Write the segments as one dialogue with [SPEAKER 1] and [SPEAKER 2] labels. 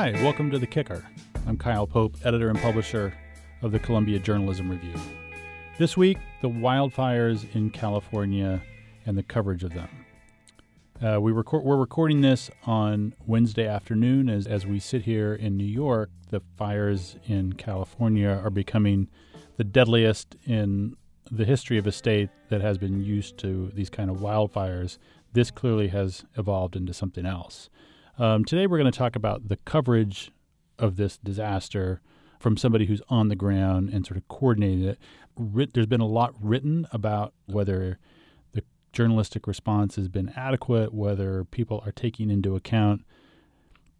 [SPEAKER 1] Hi, welcome to The Kicker. I'm Kyle Pope, editor and publisher of the Columbia Journalism Review. This week, the wildfires in California and the coverage of them. Uh, we record, we're recording this on Wednesday afternoon as, as we sit here in New York. The fires in California are becoming the deadliest in the history of a state that has been used to these kind of wildfires. This clearly has evolved into something else. Um, today, we're going to talk about the coverage of this disaster from somebody who's on the ground and sort of coordinating it. Writ- there's been a lot written about whether the journalistic response has been adequate, whether people are taking into account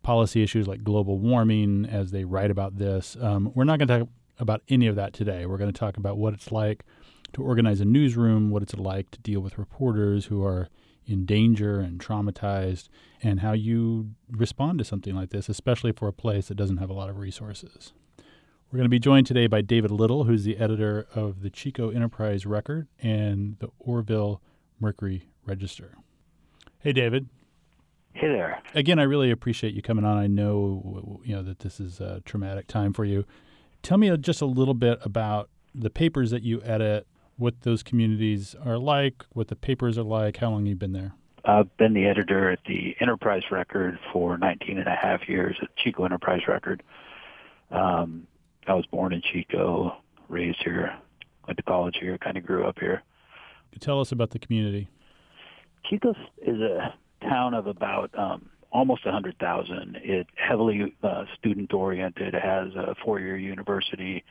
[SPEAKER 1] policy issues like global warming as they write about this. Um, we're not going to talk about any of that today. We're going to talk about what it's like to organize a newsroom, what it's like to deal with reporters who are in danger and traumatized, and how you respond to something like this, especially for a place that doesn't have a lot of resources. We're going to be joined today by David Little, who's the editor of the Chico Enterprise Record and the Oroville Mercury Register. Hey, David.
[SPEAKER 2] Hey there.
[SPEAKER 1] Again, I really appreciate you coming on. I know you know that this is a traumatic time for you. Tell me uh, just a little bit about the papers that you edit, what those communities are like, what the papers are like, how long you've been there.
[SPEAKER 2] I've been the editor at the Enterprise Record for 19 and a half years at Chico Enterprise Record. Um, I was born in Chico, raised here, went to college here, kind of grew up here.
[SPEAKER 1] Tell us about the community.
[SPEAKER 2] Chico is a town of about um, almost 100,000. It's heavily uh, student oriented. It has a four-year university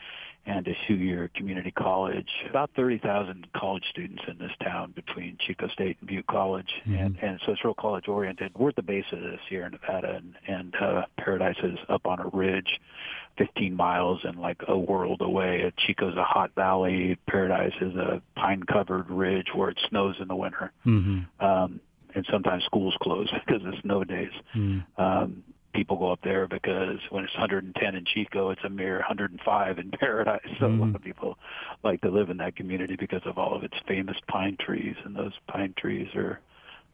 [SPEAKER 2] and a two-year community college. About 30,000 college students in this town between Chico State and Butte College, mm-hmm. and and so it's real college oriented. We're at the base of this Sierra Nevada, and and uh, Paradise is up on a ridge, 15 miles and like a world away. Chico's a hot valley. Paradise is a pine-covered ridge where it snows in the winter. Mm-hmm. Um, and sometimes schools close because of snow days. Mm. Um, people go up there because when it's 110 in Chico, it's a mere 105 in Paradise. So mm. a lot of people like to live in that community because of all of its famous pine trees, and those pine trees are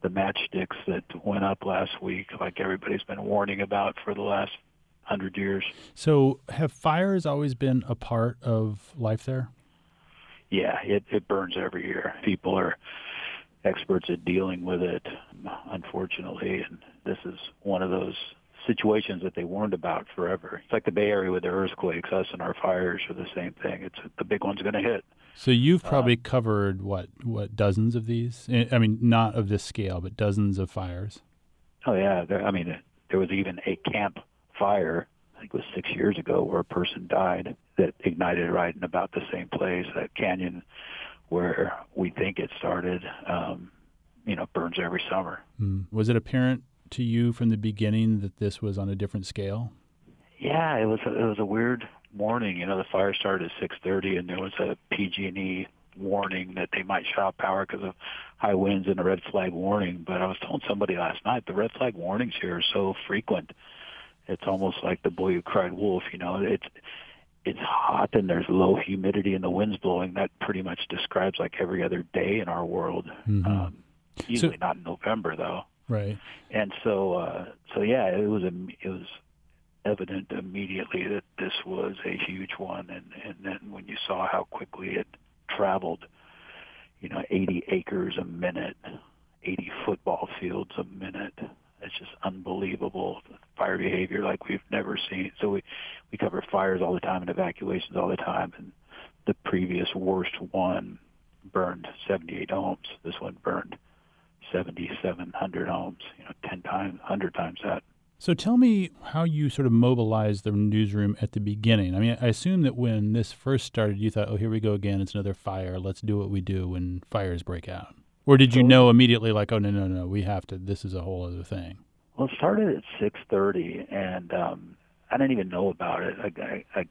[SPEAKER 2] the matchsticks that went up last week, like everybody's been warning about for the last hundred years.
[SPEAKER 1] So, have fires always been a part of life there?
[SPEAKER 2] Yeah, it, it burns every year. People are experts at dealing with it, unfortunately. And this is one of those situations that they warned about forever. It's like the Bay Area with the earthquakes. Us and our fires are the same thing. It's the big one's going to hit.
[SPEAKER 1] So you've probably uh, covered what what dozens of these? I mean, not of this scale, but dozens of fires.
[SPEAKER 2] Oh yeah, there, I mean, there was even a camp fire. I think it was six years ago, where a person died that ignited right in about the same place, that canyon where we think it started, um, you know, burns every summer.
[SPEAKER 1] Mm. Was it apparent to you from the beginning that this was on a different scale?
[SPEAKER 2] Yeah, it was. A, it was a weird morning. You know, the fire started at 6:30, and there was a PG&E warning that they might shut off power because of high winds and a red flag warning. But I was telling somebody last night the red flag warnings here are so frequent. It's almost like the boy who cried wolf. You know, it's it's hot and there's low humidity and the wind's blowing, that pretty much describes like every other day in our world. Mm-hmm. Um, usually so, not in November though.
[SPEAKER 1] Right.
[SPEAKER 2] And so, uh, so yeah, it was it was evident immediately that this was a huge one. And, and then when you saw how quickly it traveled, you know, 80 acres a minute, 80 football fields a minute, it's just unbelievable fire behavior like we've never seen. So we we cover fires all the time and evacuations all the time. And the previous worst one burned 78 homes. This one burned 7,700 homes. You know, 10 times, 100 times that.
[SPEAKER 1] So tell me how you sort of mobilized the newsroom at the beginning. I mean, I assume that when this first started, you thought, "Oh, here we go again. It's another fire. Let's do what we do when fires break out." Or did you know immediately, like, oh no, no, no, we have to. This is a whole other thing.
[SPEAKER 2] Well, it started at six thirty, and um, I didn't even know about it. I, I, I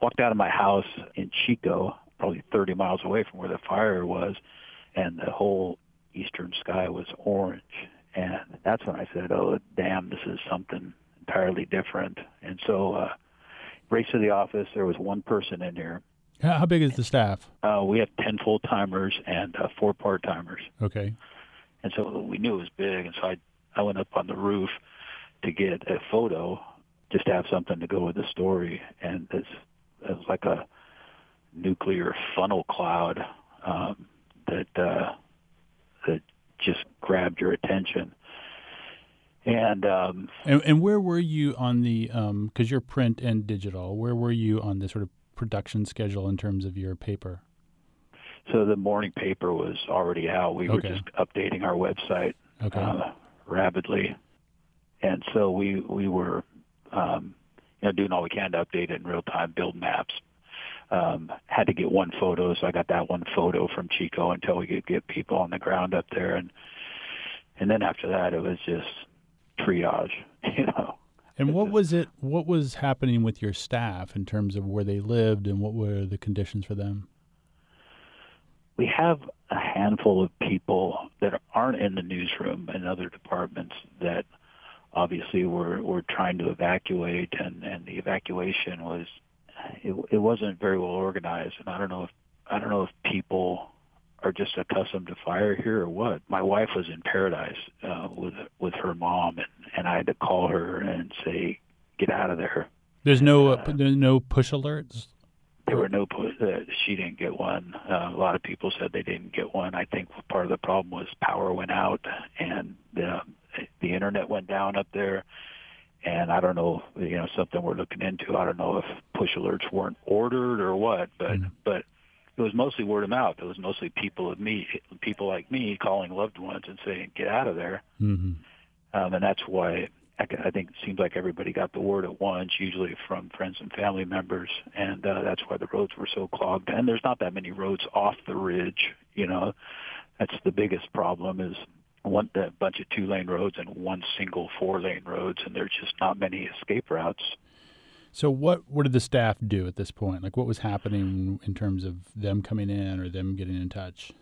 [SPEAKER 2] walked out of my house in Chico, probably thirty miles away from where the fire was, and the whole eastern sky was orange. And that's when I said, "Oh, damn, this is something entirely different." And so, uh, raced to the office. There was one person in here
[SPEAKER 1] how big is the staff?
[SPEAKER 2] Uh, we have 10 full timers and uh, four part timers.
[SPEAKER 1] Okay.
[SPEAKER 2] And so we knew it was big. And so I, I went up on the roof to get a photo just to have something to go with the story. And it's, it's like a nuclear funnel cloud um, that uh, that just grabbed your attention. And, um,
[SPEAKER 1] and and where were you on the because um, you're print and digital? Where were you on the sort of production schedule in terms of your paper?
[SPEAKER 2] So the morning paper was already out. We were just updating our website
[SPEAKER 1] okay.
[SPEAKER 2] uh, rapidly, and so we we were um, you know doing all we can to update it in real time, build maps. Um, had to get one photo, so I got that one photo from Chico until we could get people on the ground up there, and and then after that it was just triage, you know.
[SPEAKER 1] And what was it? What was happening with your staff in terms of where they lived and what were the conditions for them?
[SPEAKER 2] we have a handful of people that aren't in the newsroom and other departments that obviously were were trying to evacuate and and the evacuation was it, it wasn't very well organized and I don't know if I don't know if people are just accustomed to fire here or what. My wife was in Paradise uh, with with her mom and and I had to call her and say get out of there.
[SPEAKER 1] There's no uh, there's no push alerts
[SPEAKER 2] there were no push. uh, she didn't get one. Uh, a lot of people said they didn't get one. I think part of the problem was power went out and the the internet went down up there. And I don't know, you know, something we're looking into. I don't know if push alerts weren't ordered or what, but mm-hmm. but it was mostly word of mouth. It was mostly people of me, people like me, calling loved ones and saying, "Get out of there."
[SPEAKER 1] Mm-hmm.
[SPEAKER 2] Um, and that's why I think it seems like everybody got the word at once, usually from friends and family members, and uh, that's why the roads were so clogged. And there's not that many roads off the ridge. You know, that's the biggest problem is one a bunch of two lane roads and one single four lane roads, and there's just not many escape routes.
[SPEAKER 1] So what what did the staff do at this point? Like what was happening in terms of them coming in or them getting in touch?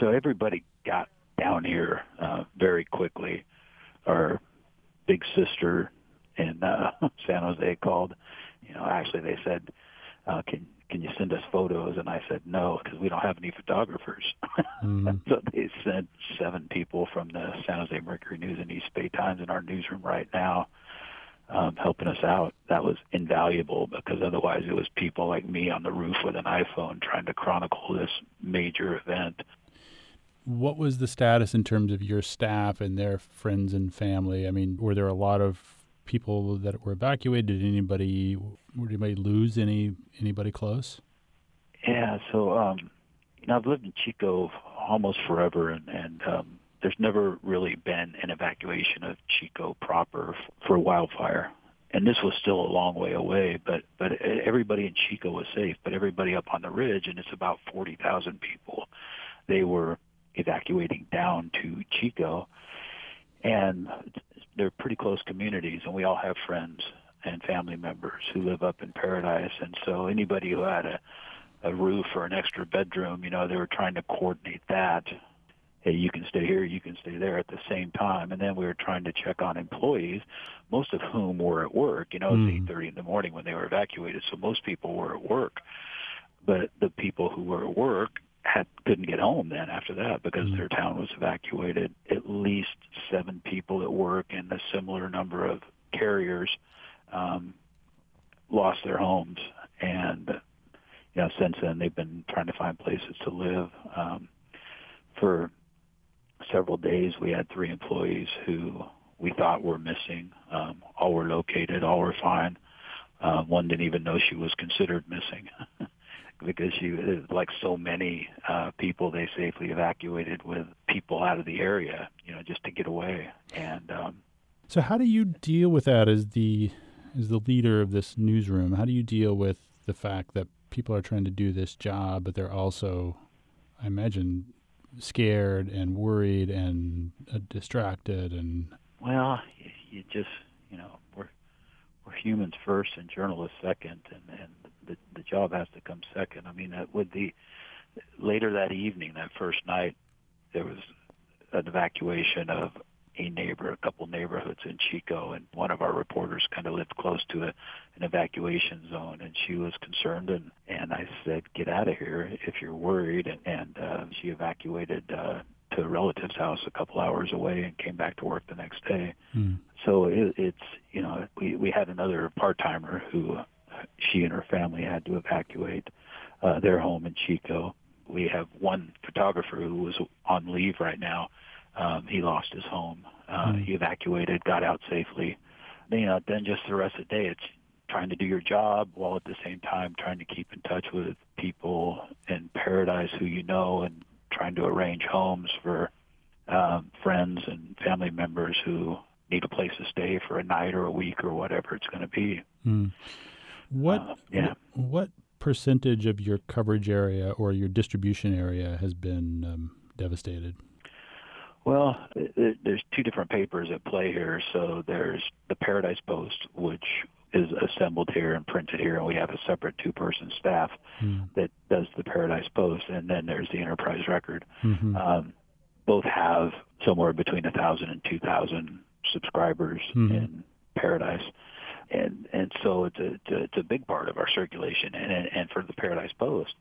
[SPEAKER 2] So everybody got down here uh, very quickly. Our big sister in uh, San Jose called. You know, actually they said, uh, "Can can you send us photos?" And I said, "No, because we don't have any photographers." Mm-hmm. so they sent seven people from the San Jose Mercury News and East Bay Times in our newsroom right now, um, helping us out. That was invaluable because otherwise it was people like me on the roof with an iPhone trying to chronicle this major event.
[SPEAKER 1] What was the status in terms of your staff and their friends and family? I mean, were there a lot of people that were evacuated? Did anybody did anybody lose any anybody close?
[SPEAKER 2] Yeah, so um, know, I've lived in Chico almost forever, and, and um, there's never really been an evacuation of Chico proper for wildfire. And this was still a long way away, but but everybody in Chico was safe. But everybody up on the ridge, and it's about forty thousand people, they were evacuating down to Chico. And they're pretty close communities, and we all have friends and family members who live up in Paradise. And so anybody who had a, a roof or an extra bedroom, you know, they were trying to coordinate that. Hey, you can stay here, you can stay there at the same time. And then we were trying to check on employees, most of whom were at work. You know, it's mm. 8.30 in the morning when they were evacuated, so most people were at work. But the people who were at work had couldn't get home then after that because mm-hmm. their town was evacuated. At least seven people at work and a similar number of carriers um, lost their homes, and you know since then they've been trying to find places to live. Um, for several days, we had three employees who we thought were missing. Um, all were located, all were fine. Uh, one didn't even know she was considered missing. because she, like so many uh, people, they safely evacuated with people out of the area, you know, just to get away. And um,
[SPEAKER 1] so, how do you deal with that as the as the leader of this newsroom? How do you deal with the fact that people are trying to do this job, but they're also, I imagine, scared and worried and uh, distracted and
[SPEAKER 2] well, you just you know we're we're humans first and journalists second, and and the the job has to come second. I mean, with the later that evening, that first night, there was an evacuation of a neighbor, a couple neighborhoods in Chico, and one of our reporters kind of lived close to a, an evacuation zone, and she was concerned, and and I said, get out of here if you're worried, and, and uh, she evacuated uh, to a relative's house a couple hours away and came back to work the next day.
[SPEAKER 1] Mm.
[SPEAKER 2] So it, it's you know we we had another part timer who she and her family had to evacuate uh, their home in Chico. We have one photographer who was on leave right now. Um, he lost his home. Uh,
[SPEAKER 1] Mm.
[SPEAKER 2] He evacuated, got out safely. You know, then just the rest of the day, it's trying to do your job while at the same time trying to keep in touch with people in Paradise who you know and trying to arrange homes for um, friends and family members who need a place to stay for a night or a week or whatever it's going to be.
[SPEAKER 1] Mm. What
[SPEAKER 2] Uh, yeah.
[SPEAKER 1] what percentage of your coverage area or your distribution area has been um, devastated?
[SPEAKER 2] Well, there's two different papers at play here. So there's the Paradise Post, which is assembled here and printed here, and we have a separate two-person staff
[SPEAKER 1] Mm.
[SPEAKER 2] that does the Paradise Post, and then there's the Enterprise Record.
[SPEAKER 1] hmm
[SPEAKER 2] Um, both have somewhere between a thousand and two thousand subscribers
[SPEAKER 1] Mhm.
[SPEAKER 2] in Paradise, and and so it's a it's a, it's a big part of our circulation. And and and for the Paradise Post,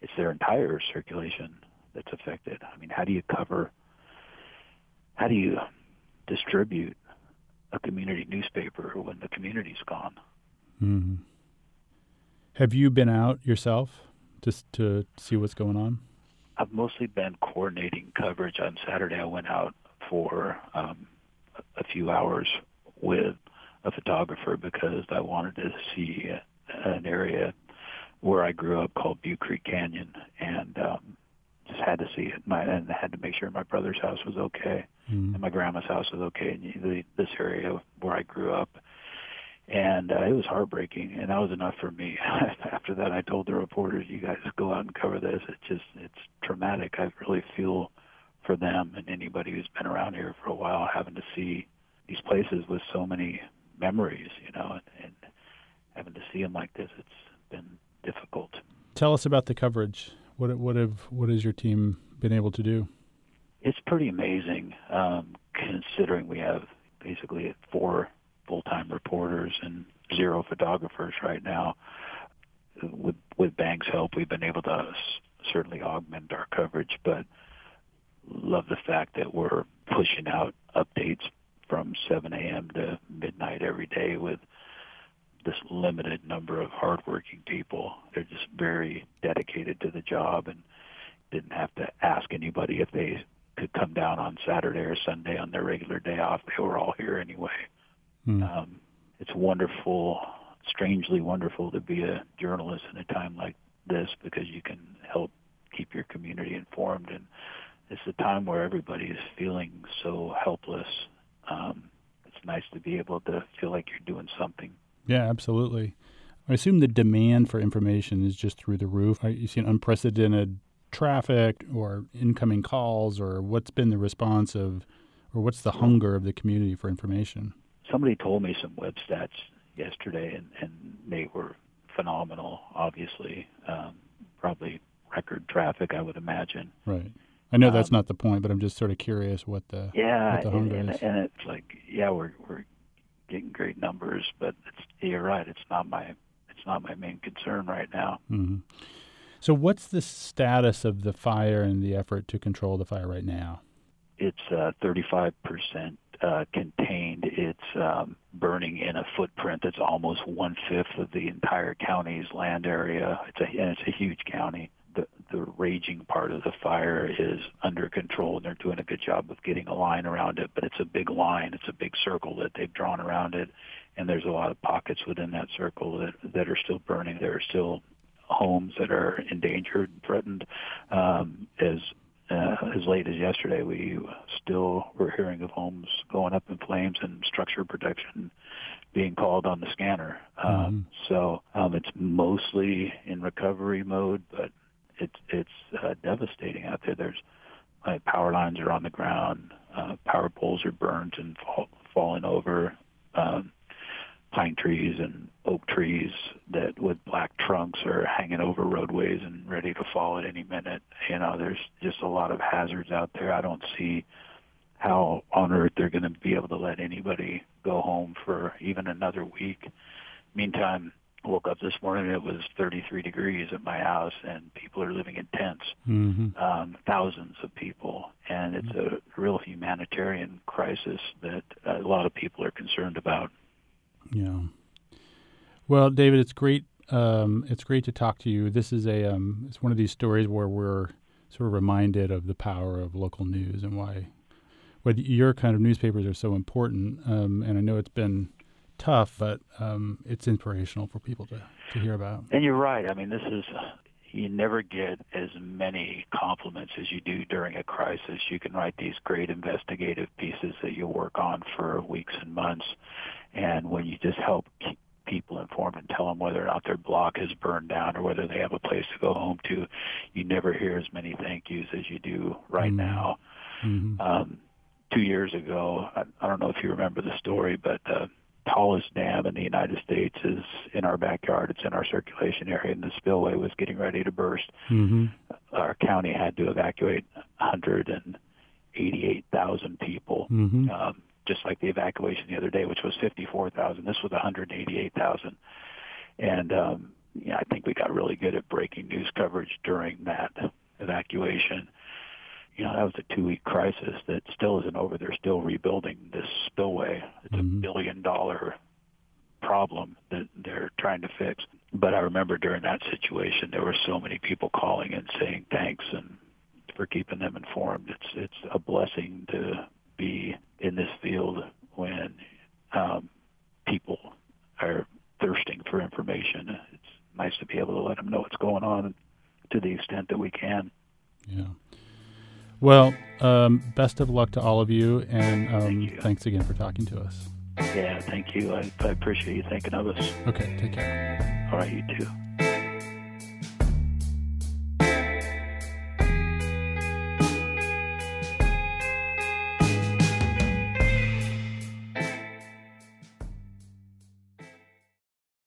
[SPEAKER 2] it's their entire circulation that's affected. I mean, how do you cover? How do you distribute a community newspaper when the community's gone?
[SPEAKER 1] hmm Have you been out yourself just to see what's going on?
[SPEAKER 2] I've mostly been coordinating coverage. On Saturday, I went out for um, a- few hours with a photographer because I wanted to see an area where I grew up called Butte Creek Canyon, and um, just had to see it. My and had to make sure my brother's house was okay
[SPEAKER 1] Mm.
[SPEAKER 2] and my grandma's house was okay in the, this area where I grew up. And uh, it was heartbreaking, and that was enough for me. After that, I told the reporters, "You guys go out and cover this. It's just it's traumatic. I really feel for them and anybody who's been around here for a while, having to see these places with so many memories, you know, and, and having to see them like this. It's been difficult.
[SPEAKER 1] Tell us about the coverage. What what have what has your team been able to do?
[SPEAKER 2] It's pretty amazing, um, considering we have basically four full-time reporters and zero photographers right now. With with BANG's help, we've been able to certainly augment our coverage, but love the fact that we're pushing out updates from 7 a.m. to midnight every day with this limited number of hardworking people. They're just very dedicated to the job and didn't have to ask anybody if they could come down on Saturday or Sunday on their regular day off. They were all here anyway.
[SPEAKER 1] Mm.
[SPEAKER 2] Um, it's wonderful, strangely wonderful to be a journalist in a time like this because you can help keep your community informed. And it's a time where everybody is feeling so helpless. Um, it's nice to be able to feel like you're doing something.
[SPEAKER 1] Yeah, absolutely. I assume the demand for information is just through the roof. You see an unprecedented traffic or incoming calls, or what's been the response of, or what's the hunger of the community for information?
[SPEAKER 2] Somebody told me some web stats yesterday, and, and they were phenomenal. Obviously, um, probably record traffic, I would imagine.
[SPEAKER 1] Right. I know that's
[SPEAKER 2] Um,
[SPEAKER 1] not the point, but I'm just sort of curious what the
[SPEAKER 2] Yeah,
[SPEAKER 1] what the hunger
[SPEAKER 2] and,
[SPEAKER 1] is.
[SPEAKER 2] and it's like, yeah, we're we're getting great numbers, but it's, you're right. It's not my it's not my main concern right now.
[SPEAKER 1] hmm So, what's the status of the fire and the effort to control the fire right now?
[SPEAKER 2] It's uh, 35% uh, contained. It's um, burning in a footprint that's almost one fifth of the entire county's land area. It's a and it's a huge county. The raging part of the fire is under control, and they're doing a good job of getting a line around it. But it's a big line. It's a big circle that they've drawn around it, and there's a lot of pockets within that circle that that are still burning. There are still homes that are endangered, threatened. Um, as uh, as late as yesterday, we still were hearing of homes going up in flames and structure protection being called on the scanner. Um, So um, it's mostly in recovery mode, but it's it's uh, devastating out there. There's uh, power lines are on the ground, uh, power poles are burnt and fall, falling over. Um, pine trees and oak trees that with black trunks are hanging over roadways and ready to fall at any minute. You know, there's just a lot of hazards out there. I don't see how on earth they're going to be able to let anybody go home for even another week. Meantime, woke up this morning it was 33 degrees at my house and people are living in tents
[SPEAKER 1] Mm-hmm.
[SPEAKER 2] um, thousands of people and it's a real humanitarian crisis that a lot of people are concerned about
[SPEAKER 1] Yeah. Well, David, it's great. Um, it's great to talk to you. This is a um, it's one of these stories where we're sort of reminded of the power of local news and why why your kind of newspapers are so important. Um, and I know it's been tough, but um, it's inspirational for people to, to hear about.
[SPEAKER 2] And you're right. I mean, this is you never get as many compliments as you do during a crisis. You can write these great investigative pieces that you work on for weeks and months, and when you just help keep people informed and tell them whether or not their block is burned down or whether they have a place to go home to, you never hear as many thank yous as you do right
[SPEAKER 1] Mhm.
[SPEAKER 2] now.
[SPEAKER 1] Mm-hmm.
[SPEAKER 2] Um, two years ago, I, I don't know if you remember the story, but the tallest dam in the United States is in our backyard. It's in our circulation area, and the spillway was getting ready to burst.
[SPEAKER 1] Mm-hmm.
[SPEAKER 2] Our county had to evacuate 188,000 people,
[SPEAKER 1] Mm-hmm.
[SPEAKER 2] um, just like the evacuation the other day, which was 54,000. This was 188,000, and um, yeah, I think we got really good at breaking news coverage during that evacuation you know, that was a two-week crisis that still isn't over. They're still rebuilding this spillway. It's
[SPEAKER 1] Mhm.
[SPEAKER 2] a billion-dollar problem that they're trying to fix. But I remember during that situation, there were so many people calling and saying thanks and for keeping them informed. It's it's a blessing to be in this field when um, people are thirsting for information. It's nice to be able to let them know what's going on to the extent that we can.
[SPEAKER 1] Yeah. Well, um, best of luck to all of you, and um,
[SPEAKER 2] Thank you.
[SPEAKER 1] thanks again for talking to us.
[SPEAKER 2] Yeah, thank you. I, I appreciate you thinking of us.
[SPEAKER 1] Okay, take care.
[SPEAKER 2] All right, you too.